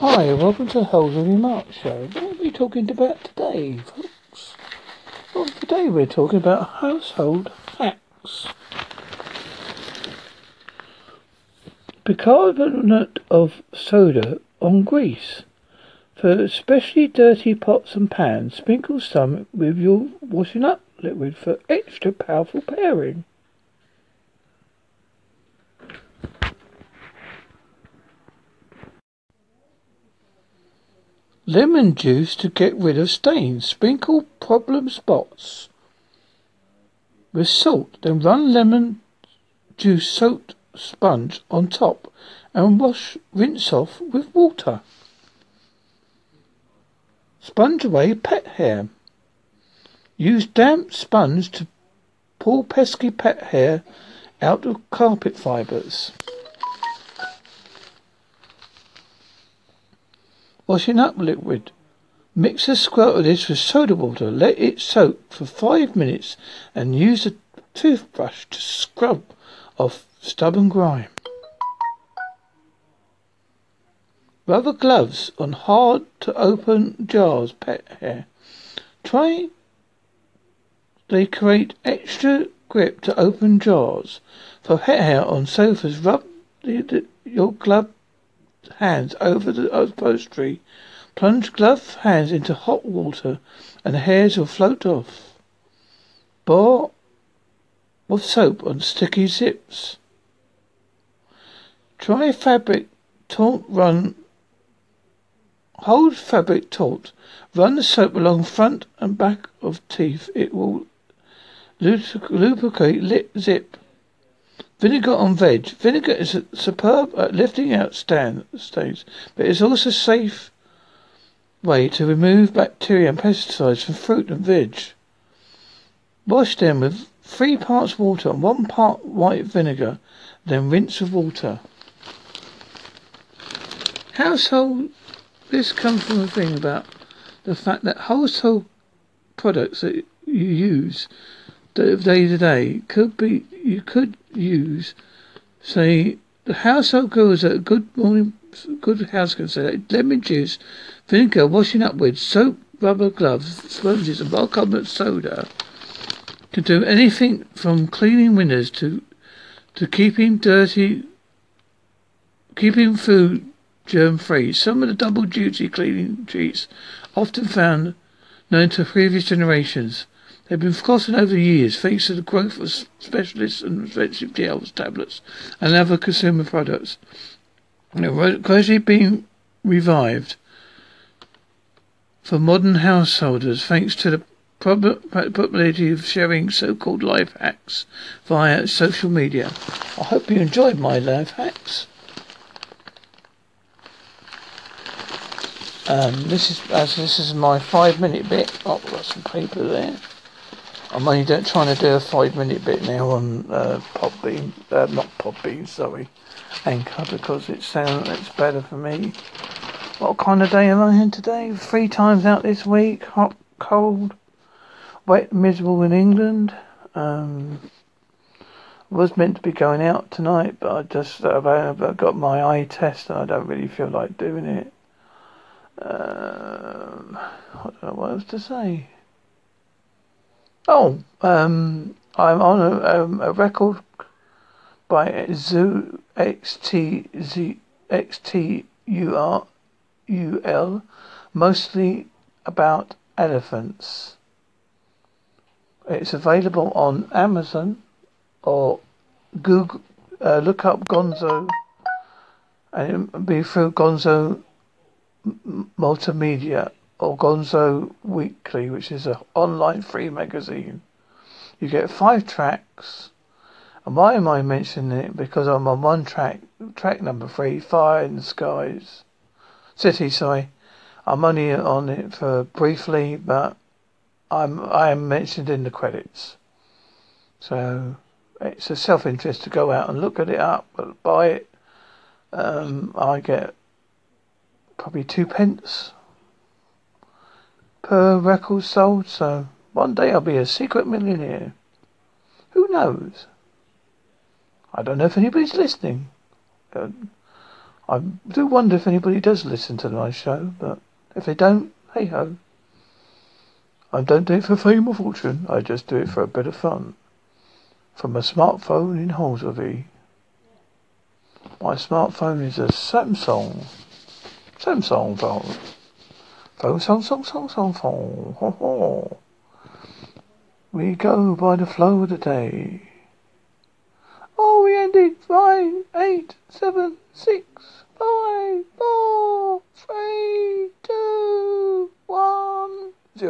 Hi, welcome to the Holden Remarks Show. What are we talking about today, folks? Well, today we're talking about household hacks. Bicarbonate of soda on grease. For especially dirty pots and pans, sprinkle some with your washing up liquid for extra powerful pairing. Lemon juice to get rid of stains. Sprinkle problem spots with salt. Then run lemon juice soaked sponge on top and wash, rinse off with water. Sponge away pet hair. Use damp sponge to pull pesky pet hair out of carpet fibers. Washing up liquid. Mix a squirt of this with soda water. Let it soak for five minutes and use a toothbrush to scrub off stubborn grime. Rubber gloves on hard to open jars pet hair. Try they create extra grip to open jars. For pet hair on sofas, rub the, the, your glove hands over the upholstery. Plunge gloved hands into hot water and hairs will float off. Bar of soap on sticky zips. Try fabric taut run hold fabric taut. Run the soap along front and back of teeth. It will lubricate lip zip. Vinegar on veg. Vinegar is a superb at lifting out stains, but it's also a safe way to remove bacteria and pesticides from fruit and veg. Wash them with three parts water and one part white vinegar, then rinse with water. Household. This comes from a thing about the fact that household products that you use day to day could be you could use say the household goes a good morning good house can say lemon juice, vinegar, washing up with soap, rubber gloves, sponges and bicarbonate soda to do anything from cleaning windows to to keeping dirty keeping food germ free. Some of the double duty cleaning treats often found known to previous generations. They've been forgotten over the years thanks to the growth of specialists and expensive gels, tablets, and other consumer products. They're gradually being revived for modern householders thanks to the probability of sharing so-called life hacks via social media. I hope you enjoyed my life hacks. Um, this is as this is my five minute bit. Oh, I've got some paper there. I'm only trying to do a five minute bit now on uh, Podbean, uh, not Podbean, sorry, Anchor, because it sounds it's better for me. What kind of day am I in today? Three times out this week, hot, cold, wet, miserable in England. Um, was meant to be going out tonight, but I just I've got my eye test and I don't really feel like doing it. Um, I don't know what else to say. Oh, um, I'm on a, um, a record by Zoo mostly about elephants. It's available on Amazon or Google. Uh, look up Gonzo, and it'll be through Gonzo Multimedia or Gonzo Weekly, which is an online free magazine. You get five tracks. And why am I mentioning it? Because I'm on one track, track number three, Fire in the Skies. City, sorry. I'm only on it for briefly, but I'm I am mentioned in the credits. So it's a self interest to go out and look at it up, but buy it. Um, I get probably two pence per record sold, so one day I'll be a secret millionaire. Who knows? I don't know if anybody's listening. Um, I do wonder if anybody does listen to my show, but if they don't, hey ho. I don't do it for fame or fortune. I just do it for a bit of fun. From a smartphone in Halsey. My smartphone is a Samsung. Samsung phone. Fo song song song song song. ho ho. We go by the flow of the day. Oh, we ended five, eight, seven, six, five, four, three, two, one.